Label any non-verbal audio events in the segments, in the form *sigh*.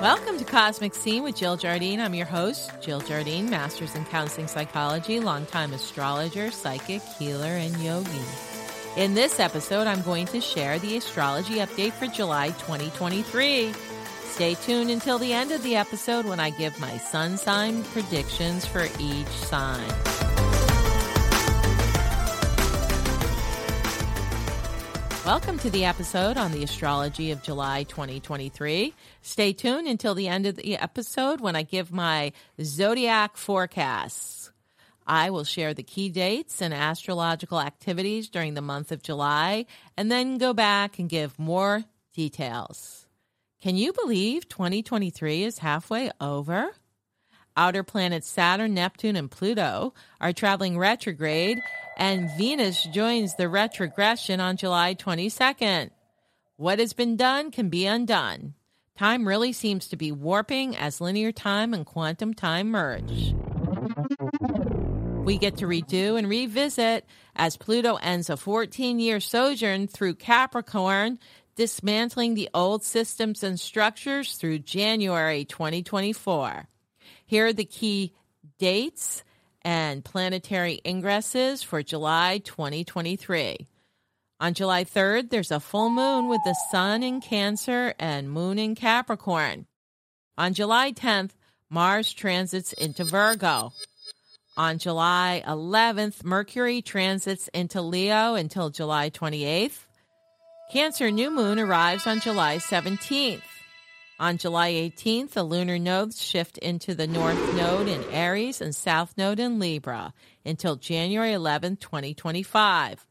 Welcome to Cosmic Scene with Jill Jardine. I'm your host, Jill Jardine, Masters in Counseling Psychology, longtime astrologer, psychic, healer, and yogi. In this episode, I'm going to share the astrology update for July 2023. Stay tuned until the end of the episode when I give my sun sign predictions for each sign. Welcome to the episode on the astrology of July 2023. Stay tuned until the end of the episode when I give my zodiac forecasts. I will share the key dates and astrological activities during the month of July and then go back and give more details. Can you believe 2023 is halfway over? Outer planets Saturn, Neptune, and Pluto are traveling retrograde and Venus joins the retrogression on July 22nd. What has been done can be undone. Time really seems to be warping as linear time and quantum time merge. We get to redo and revisit as Pluto ends a 14 year sojourn through Capricorn, dismantling the old systems and structures through January 2024. Here are the key dates and planetary ingresses for July 2023. On July 3rd, there's a full moon with the sun in Cancer and moon in Capricorn. On July 10th, Mars transits into Virgo. On July 11th, Mercury transits into Leo until July 28th. Cancer new moon arrives on July 17th. On July 18th, the lunar nodes shift into the North Node in Aries and South Node in Libra until January 11, 2025.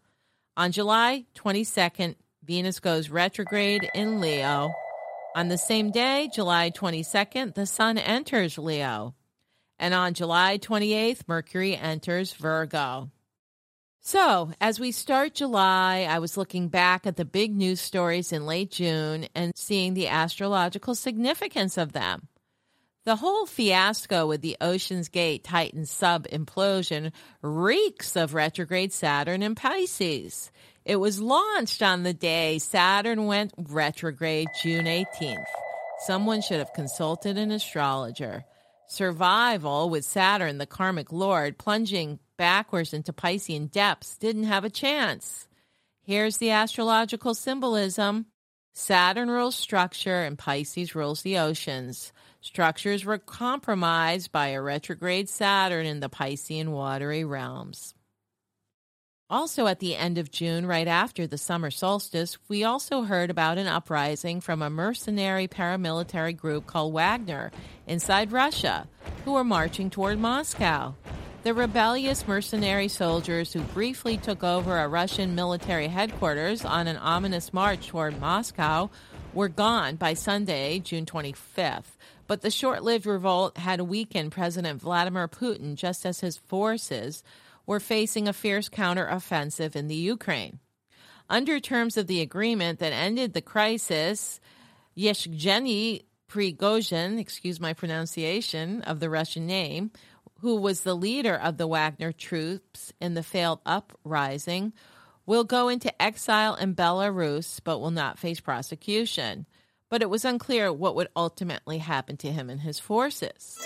On July 22nd, Venus goes retrograde in Leo. On the same day, July 22nd, the Sun enters Leo. And on July 28th, Mercury enters Virgo. So, as we start July, I was looking back at the big news stories in late June and seeing the astrological significance of them. The whole fiasco with the Ocean's Gate Titan sub implosion reeks of retrograde Saturn in Pisces. It was launched on the day Saturn went retrograde, June 18th. Someone should have consulted an astrologer. Survival with Saturn, the karmic lord, plunging backwards into Piscean depths didn't have a chance. Here's the astrological symbolism Saturn rules structure and Pisces rules the oceans. Structures were compromised by a retrograde Saturn in the Piscean watery realms. Also, at the end of June, right after the summer solstice, we also heard about an uprising from a mercenary paramilitary group called Wagner inside Russia, who were marching toward Moscow. The rebellious mercenary soldiers who briefly took over a Russian military headquarters on an ominous march toward Moscow were gone by Sunday, June 25th. But the short lived revolt had weakened President Vladimir Putin just as his forces were facing a fierce counteroffensive in the Ukraine. Under terms of the agreement that ended the crisis, Yevgeny Prigozhin, excuse my pronunciation of the Russian name, who was the leader of the Wagner troops in the failed uprising, will go into exile in Belarus but will not face prosecution. But it was unclear what would ultimately happen to him and his forces.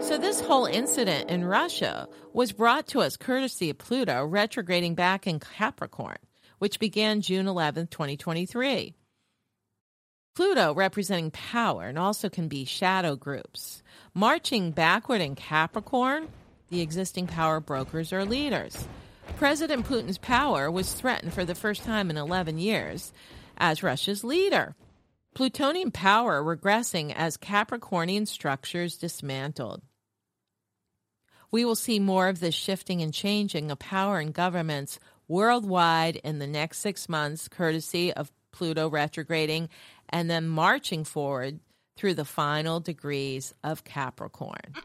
So, this whole incident in Russia was brought to us courtesy of Pluto retrograding back in Capricorn, which began June 11, 2023. Pluto representing power and also can be shadow groups. Marching backward in Capricorn, the existing power brokers or leaders. President Putin's power was threatened for the first time in 11 years as Russia's leader. Plutonian power regressing as Capricornian structures dismantled. We will see more of this shifting and changing of power and governments worldwide in the next six months, courtesy of Pluto retrograding and then marching forward through the final degrees of Capricorn. *laughs*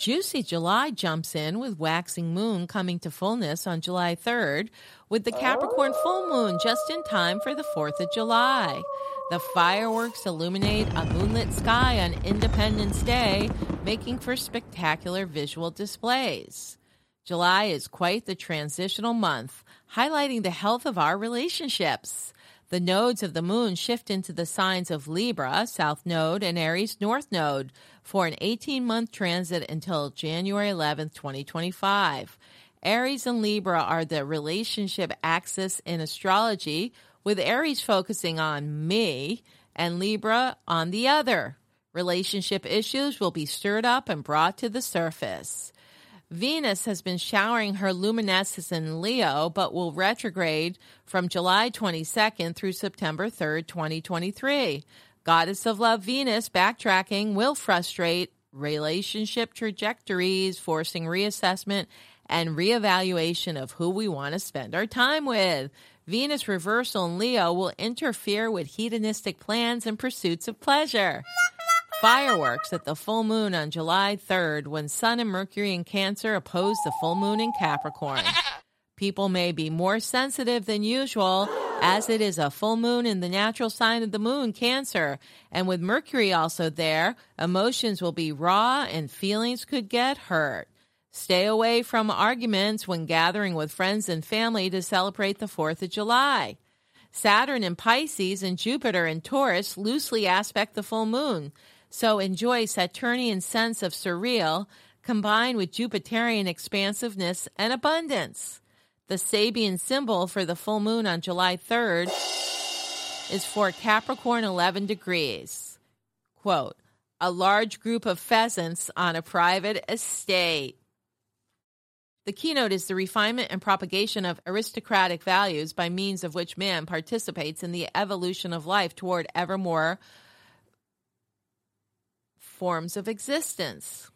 Juicy July jumps in with waxing moon coming to fullness on July 3rd, with the Capricorn full moon just in time for the 4th of July. The fireworks illuminate a moonlit sky on Independence Day, making for spectacular visual displays. July is quite the transitional month, highlighting the health of our relationships. The nodes of the moon shift into the signs of Libra, South Node, and Aries, North Node, for an 18 month transit until January 11th, 2025. Aries and Libra are the relationship axis in astrology, with Aries focusing on me and Libra on the other. Relationship issues will be stirred up and brought to the surface. Venus has been showering her luminescence in Leo, but will retrograde from July 22nd through September 3rd, 2023. Goddess of Love Venus backtracking will frustrate relationship trajectories, forcing reassessment and reevaluation of who we want to spend our time with. Venus reversal in Leo will interfere with hedonistic plans and pursuits of pleasure fireworks at the full moon on July 3rd when Sun and Mercury in Cancer oppose the full moon in Capricorn. *laughs* People may be more sensitive than usual as it is a full moon in the natural sign of the moon, Cancer. And with Mercury also there, emotions will be raw and feelings could get hurt. Stay away from arguments when gathering with friends and family to celebrate the 4th of July. Saturn in Pisces and Jupiter in Taurus loosely aspect the full moon. So enjoy Saturnian sense of surreal combined with Jupiterian expansiveness and abundance. The Sabian symbol for the full moon on July 3rd is for Capricorn 11 degrees. Quote, a large group of pheasants on a private estate. The keynote is the refinement and propagation of aristocratic values by means of which man participates in the evolution of life toward ever more forms of existence.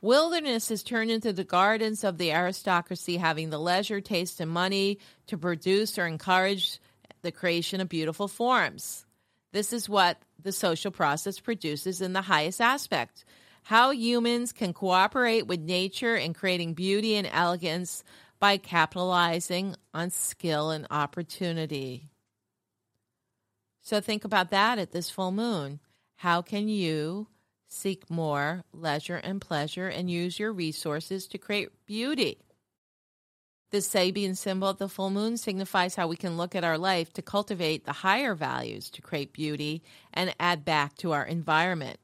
Wilderness is turned into the gardens of the aristocracy, having the leisure, taste, and money to produce or encourage the creation of beautiful forms. This is what the social process produces in the highest aspect. How humans can cooperate with nature in creating beauty and elegance by capitalizing on skill and opportunity. So think about that at this full moon. How can you seek more leisure and pleasure and use your resources to create beauty? The Sabian symbol of the full moon signifies how we can look at our life to cultivate the higher values to create beauty and add back to our environment.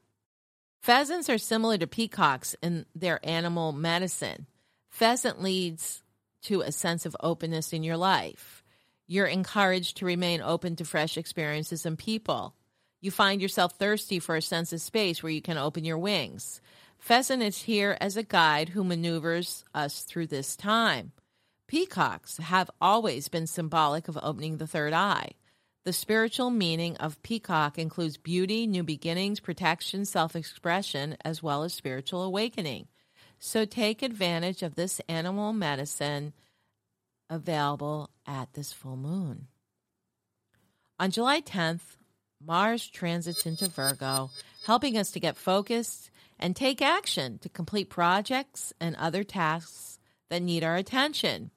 Pheasants are similar to peacocks in their animal medicine. Pheasant leads to a sense of openness in your life. You're encouraged to remain open to fresh experiences and people. You find yourself thirsty for a sense of space where you can open your wings. Pheasant is here as a guide who maneuvers us through this time. Peacocks have always been symbolic of opening the third eye. The spiritual meaning of peacock includes beauty, new beginnings, protection, self expression, as well as spiritual awakening. So take advantage of this animal medicine available at this full moon. On July 10th, Mars transits into Virgo, helping us to get focused and take action to complete projects and other tasks that need our attention.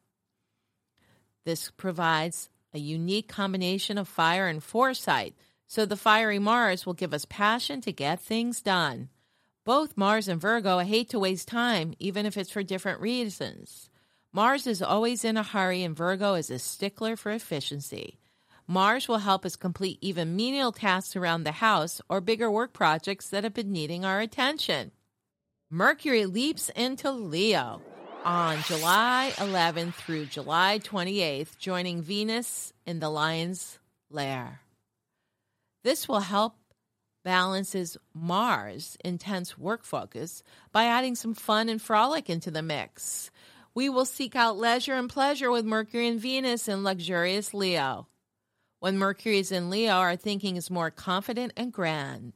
This provides a unique combination of fire and foresight, so the fiery Mars will give us passion to get things done. Both Mars and Virgo hate to waste time, even if it's for different reasons. Mars is always in a hurry, and Virgo is a stickler for efficiency. Mars will help us complete even menial tasks around the house or bigger work projects that have been needing our attention. Mercury leaps into Leo on July 11th through July 28th, joining Venus in the lion's lair. This will help balances Mars' intense work focus by adding some fun and frolic into the mix. We will seek out leisure and pleasure with Mercury and Venus in luxurious Leo. When Mercury is in Leo, our thinking is more confident and grand.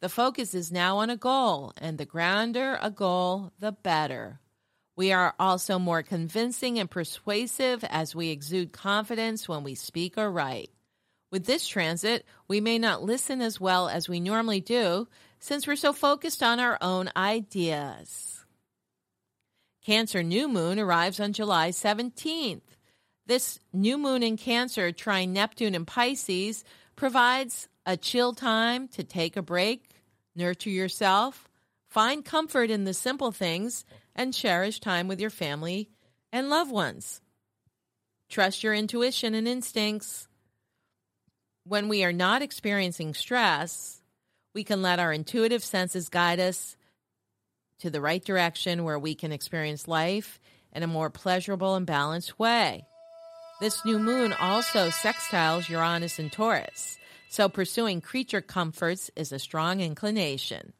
The focus is now on a goal, and the grander a goal, the better. We are also more convincing and persuasive as we exude confidence when we speak or write. With this transit, we may not listen as well as we normally do since we're so focused on our own ideas. Cancer new moon arrives on July 17th. This new moon in Cancer, trining Neptune in Pisces, provides a chill time to take a break, nurture yourself, find comfort in the simple things, and cherish time with your family and loved ones. Trust your intuition and instincts. When we are not experiencing stress, we can let our intuitive senses guide us to the right direction where we can experience life in a more pleasurable and balanced way. This new moon also sextiles Uranus and Taurus, so pursuing creature comforts is a strong inclination.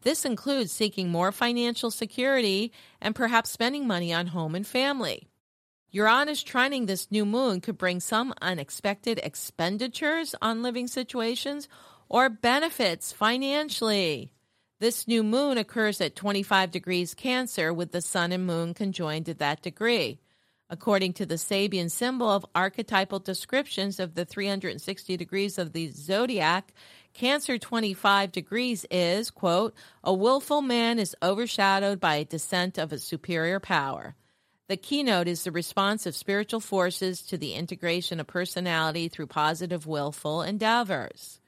This includes seeking more financial security and perhaps spending money on home and family. Uranus trining this new moon could bring some unexpected expenditures on living situations or benefits financially. This new moon occurs at 25 degrees Cancer with the sun and moon conjoined at that degree. According to the Sabian symbol of archetypal descriptions of the 360 degrees of the zodiac, Cancer 25 degrees is, quote, a willful man is overshadowed by a descent of a superior power. The keynote is the response of spiritual forces to the integration of personality through positive willful endeavors.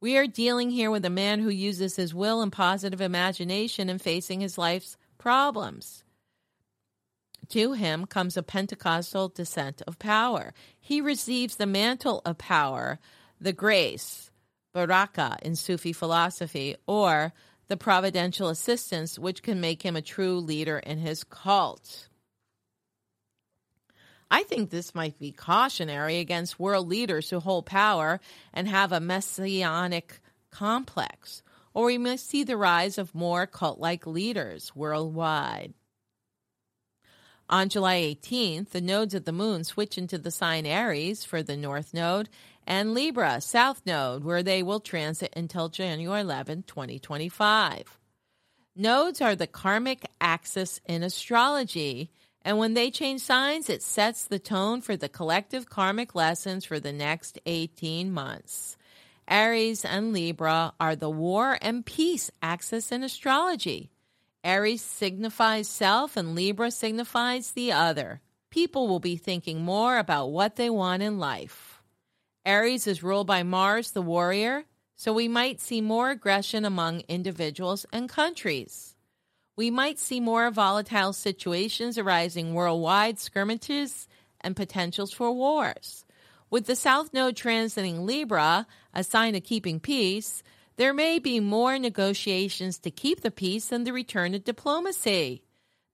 We are dealing here with a man who uses his will and positive imagination in facing his life's problems. To him comes a Pentecostal descent of power. He receives the mantle of power, the grace, baraka in Sufi philosophy, or the providential assistance, which can make him a true leader in his cult. I think this might be cautionary against world leaders who hold power and have a messianic complex, or we must see the rise of more cult like leaders worldwide. On July 18th, the nodes of the moon switch into the sign Aries for the North Node and Libra, South Node, where they will transit until January 11, 2025. Nodes are the karmic axis in astrology, and when they change signs, it sets the tone for the collective karmic lessons for the next 18 months. Aries and Libra are the war and peace axis in astrology. Aries signifies self and Libra signifies the other. People will be thinking more about what they want in life. Aries is ruled by Mars, the warrior, so we might see more aggression among individuals and countries. We might see more volatile situations arising worldwide, skirmishes, and potentials for wars. With the South Node transiting Libra, a sign of keeping peace, there may be more negotiations to keep the peace and the return of diplomacy.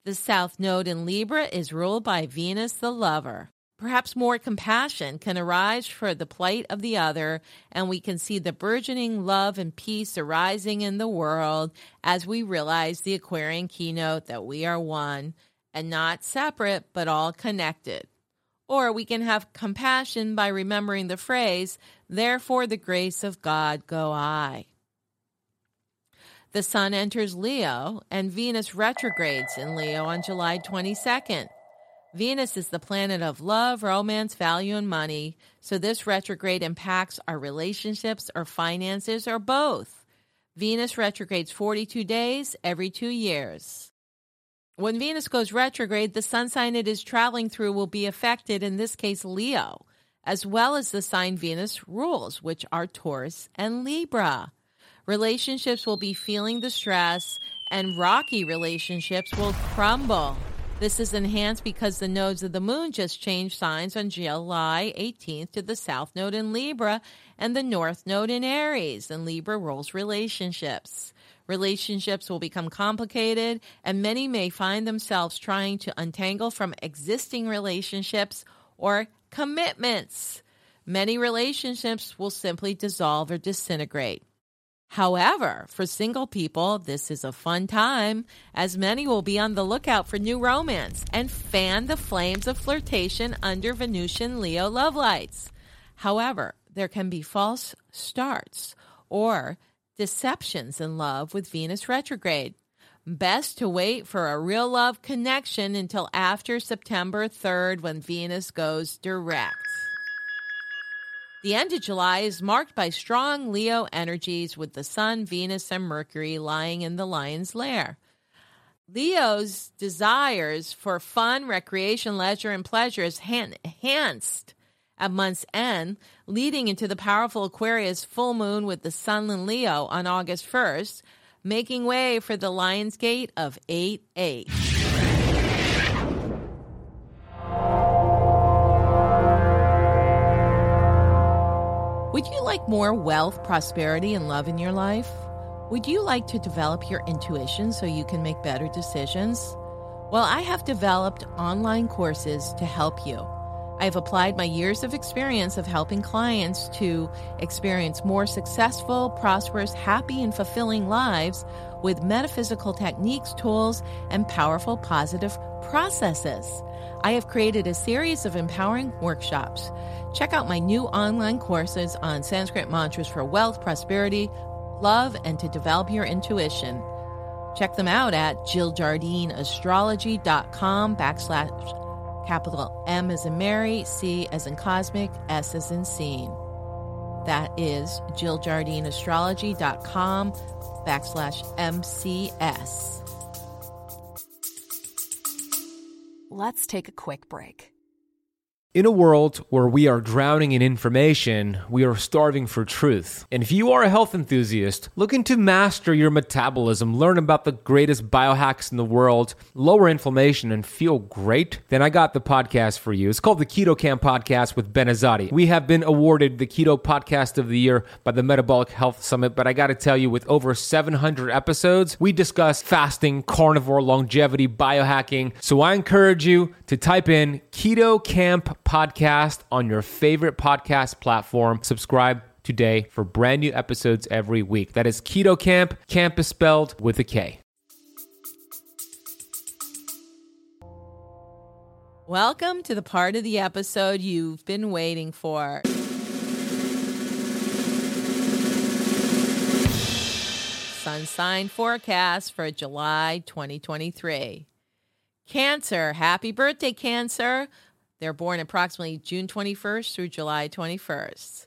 The South Node in Libra is ruled by Venus the lover. Perhaps more compassion can arise for the plight of the other, and we can see the burgeoning love and peace arising in the world as we realize the Aquarian keynote that we are one and not separate, but all connected. Or we can have compassion by remembering the phrase, Therefore the grace of God go I. The Sun enters Leo and Venus retrogrades in Leo on July 22nd. Venus is the planet of love, romance, value, and money, so this retrograde impacts our relationships or finances or both. Venus retrogrades 42 days every two years. When Venus goes retrograde, the sun sign it is traveling through will be affected, in this case, Leo, as well as the sign Venus rules, which are Taurus and Libra. Relationships will be feeling the stress, and rocky relationships will crumble. This is enhanced because the nodes of the moon just changed signs on July 18th to the south node in Libra and the north node in Aries, and Libra rules relationships. Relationships will become complicated, and many may find themselves trying to untangle from existing relationships or commitments. Many relationships will simply dissolve or disintegrate. However, for single people, this is a fun time, as many will be on the lookout for new romance and fan the flames of flirtation under Venusian Leo love lights. However, there can be false starts or deceptions in love with Venus retrograde. Best to wait for a real love connection until after September 3rd when Venus goes direct. The end of July is marked by strong Leo energies with the Sun, Venus, and Mercury lying in the lion's lair. Leo's desires for fun, recreation, leisure, and pleasure is enhanced at month's end, leading into the powerful Aquarius full moon with the Sun in Leo on August 1st, making way for the Lion's Gate of 8 8. Like more wealth, prosperity, and love in your life? Would you like to develop your intuition so you can make better decisions? Well, I have developed online courses to help you. I have applied my years of experience of helping clients to experience more successful, prosperous, happy, and fulfilling lives with metaphysical techniques, tools, and powerful positive processes. I have created a series of empowering workshops. Check out my new online courses on Sanskrit mantras for wealth, prosperity, love, and to develop your intuition. Check them out at jilljardineastrology.com backslash capital M as in Mary, C as in cosmic, S as in scene. That is jilljardineastrology.com backslash MCS. Let's take a quick break. In a world where we are drowning in information, we are starving for truth. And if you are a health enthusiast looking to master your metabolism, learn about the greatest biohacks in the world, lower inflammation, and feel great, then I got the podcast for you. It's called the Keto Camp Podcast with Ben Azadi. We have been awarded the Keto Podcast of the Year by the Metabolic Health Summit, but I got to tell you, with over 700 episodes, we discuss fasting, carnivore, longevity, biohacking. So I encourage you to type in Keto Camp podcast on your favorite podcast platform. Subscribe today for brand new episodes every week. That is Keto Camp. Camp is spelled with a K. Welcome to the part of the episode you've been waiting for. Sun sign forecast for July 2023. Cancer, happy birthday, Cancer. They're born approximately June 21st through July 21st.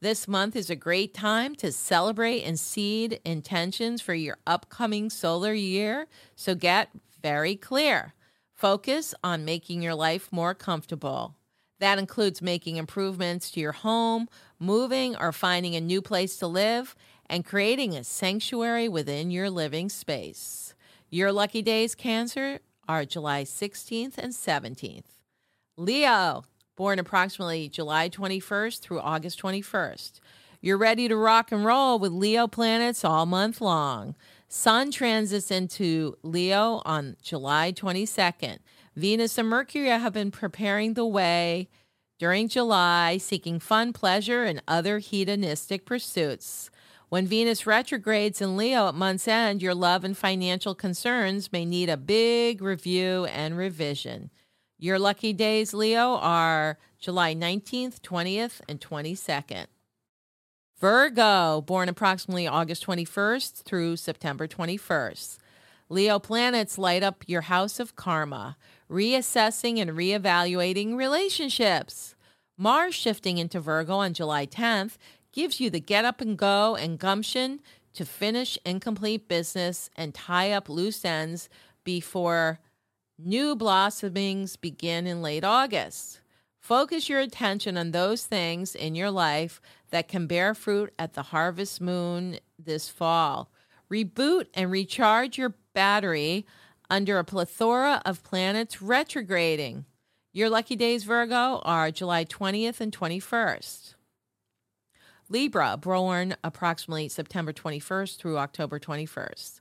This month is a great time to celebrate and seed intentions for your upcoming solar year, so get very clear. Focus on making your life more comfortable. That includes making improvements to your home, moving or finding a new place to live, and creating a sanctuary within your living space. Your lucky days, Cancer, are July 16th and 17th. Leo, born approximately July 21st through August 21st. You're ready to rock and roll with Leo planets all month long. Sun transits into Leo on July 22nd. Venus and Mercury have been preparing the way during July, seeking fun, pleasure, and other hedonistic pursuits. When Venus retrogrades in Leo at month's end, your love and financial concerns may need a big review and revision. Your lucky days, Leo, are July 19th, 20th, and 22nd. Virgo, born approximately August 21st through September 21st. Leo planets light up your house of karma, reassessing and reevaluating relationships. Mars shifting into Virgo on July 10th gives you the get up and go and gumption to finish incomplete business and tie up loose ends before new blossomings begin in late August. Focus your attention on those things in your life that can bear fruit at the harvest moon this fall. Reboot and recharge your battery under a plethora of planets retrograding. Your lucky days, Virgo, are July 20th and 21st. Libra, born approximately September 21st through October 21st.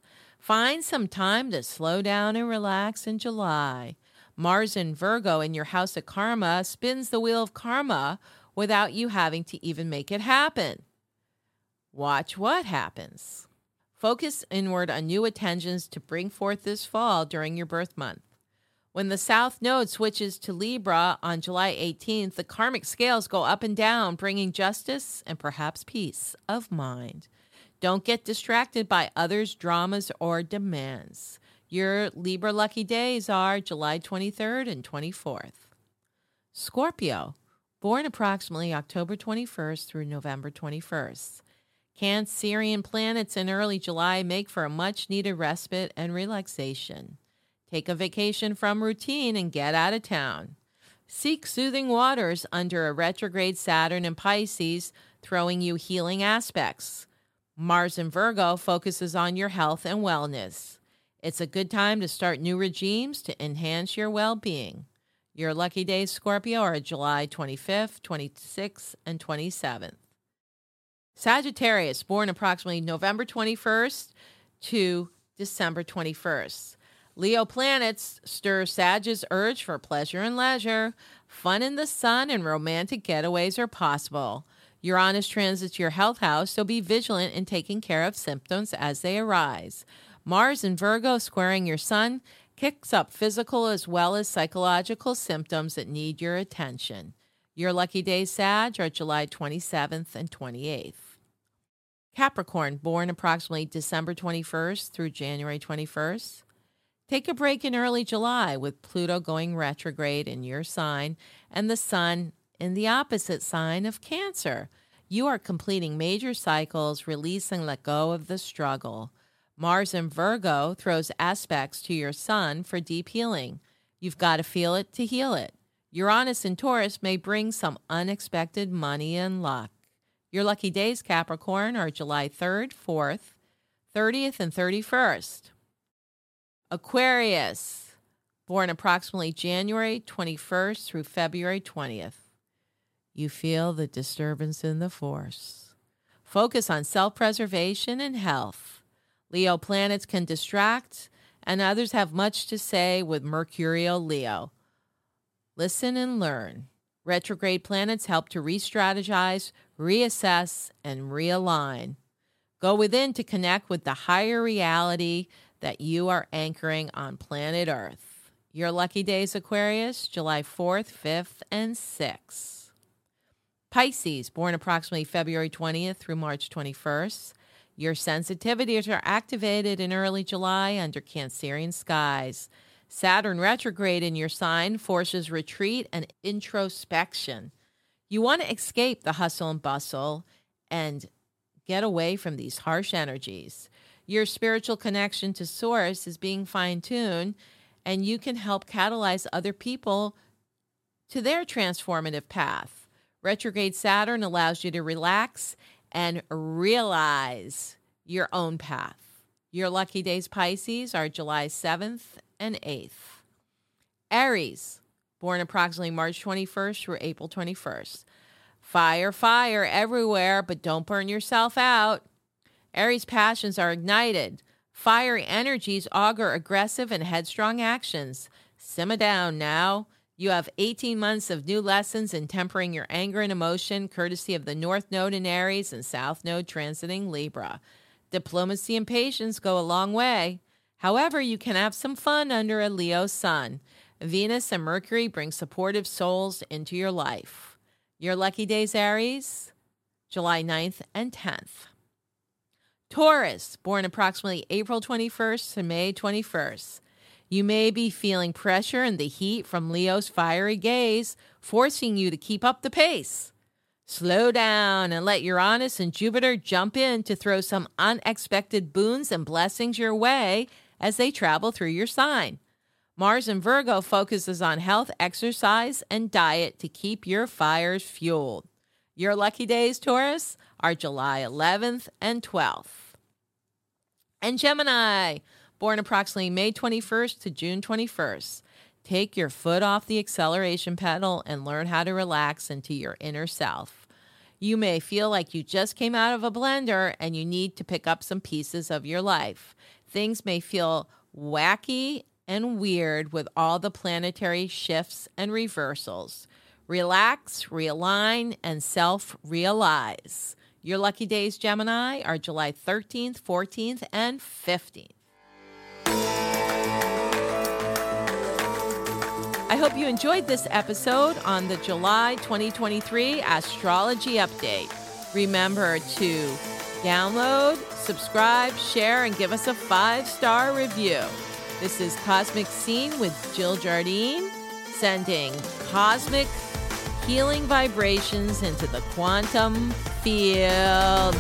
Find some time to slow down and relax in July. Mars in Virgo in your house of karma spins the wheel of karma without you having to even make it happen. Watch what happens. Focus inward on new attentions to bring forth this fall during your birth month. When the South Node switches to Libra on July 18th, the karmic scales go up and down, bringing justice and perhaps peace of mind. Don't get distracted by others' dramas or demands. Your Libra lucky days are July 23rd and 24th. Scorpio, born approximately October 21st through November 21st. Cancerian planets in early July make for a much needed respite and relaxation. Take a vacation from routine and get out of town. Seek soothing waters under a retrograde Saturn in Pisces, throwing you healing aspects. Mars in Virgo focuses on your health and wellness. It's a good time to start new regimes to enhance your well being. Your lucky days, Scorpio, are July 25th, 26th, and 27th. Sagittarius, born approximately November 21st to December 21st. Leo planets stir Sag's urge for pleasure and leisure. Fun in the sun and romantic getaways are possible. Uranus transits your health house, so be vigilant in taking care of symptoms as they arise. Mars in Virgo squaring your sun kicks up physical as well as psychological symptoms that need your attention. Your lucky days, Sag, are July 27th and 28th. Capricorn, born approximately December 21st through January 21st. Take a break in early July with Pluto going retrograde in your sign and the Sun in the opposite sign of Cancer. You are completing major cycles, release and let go of the struggle. Mars in Virgo throws aspects to your Sun for deep healing. You've got to feel it to heal it. Uranus in Taurus may bring some unexpected money and luck. Your lucky days, Capricorn, are July 3rd, 4th, 30th, and 31st. Aquarius, born approximately January 21st through February 20th. You feel the disturbance in the force. Focus on self preservation and health. Leo planets can distract, and others have much to say with Mercurial Leo. Listen and learn. Retrograde planets help to re strategize, reassess, and realign. Go within to connect with the higher reality that you are anchoring on planet Earth. Your lucky days, Aquarius, July 4th, 5th, and 6th. Pisces, born approximately February 20th through March 21st. Your sensitivities are activated in early July under Cancerian skies. Saturn retrograde in your sign forces retreat and introspection. You want to escape the hustle and bustle and get away from these harsh energies. Your spiritual connection to Source is being fine tuned, and you can help catalyze other people to their transformative path. Retrograde Saturn allows you to relax and realize your own path. Your lucky days, Pisces, are July 7th and 8th. Aries, born approximately March 21st through April 21st. Fire, fire everywhere, but don't burn yourself out. Aries passions are ignited. Fiery energies augur aggressive and headstrong actions. Simmer down now. You have 18 months of new lessons in tempering your anger and emotion, courtesy of the North Node in Aries and South Node transiting Libra. Diplomacy and patience go a long way. However, you can have some fun under a Leo sun. Venus and Mercury bring supportive souls into your life. Your lucky days, Aries, July 9th and 10th. Taurus, born approximately April 21st to May 21st. You may be feeling pressure and the heat from Leo's fiery gaze, forcing you to keep up the pace. Slow down and let Uranus and Jupiter jump in to throw some unexpected boons and blessings your way as they travel through your sign. Mars in Virgo focuses on health, exercise, and diet to keep your fires fueled. Your lucky days, Taurus, are July 11th and 12th. And Gemini, born approximately May 21st to June 21st. Take your foot off the acceleration pedal and learn how to relax into your inner self. You may feel like you just came out of a blender and you need to pick up some pieces of your life. Things may feel wacky and weird with all the planetary shifts and reversals. Relax, realign, and self realize. Your lucky days, Gemini, are July 13th, 14th, and 15th. I hope you enjoyed this episode on the July 2023 Astrology Update. Remember to download, subscribe, share, and give us a five star review. This is Cosmic Scene with Jill Jardine, sending cosmic healing vibrations into the quantum field.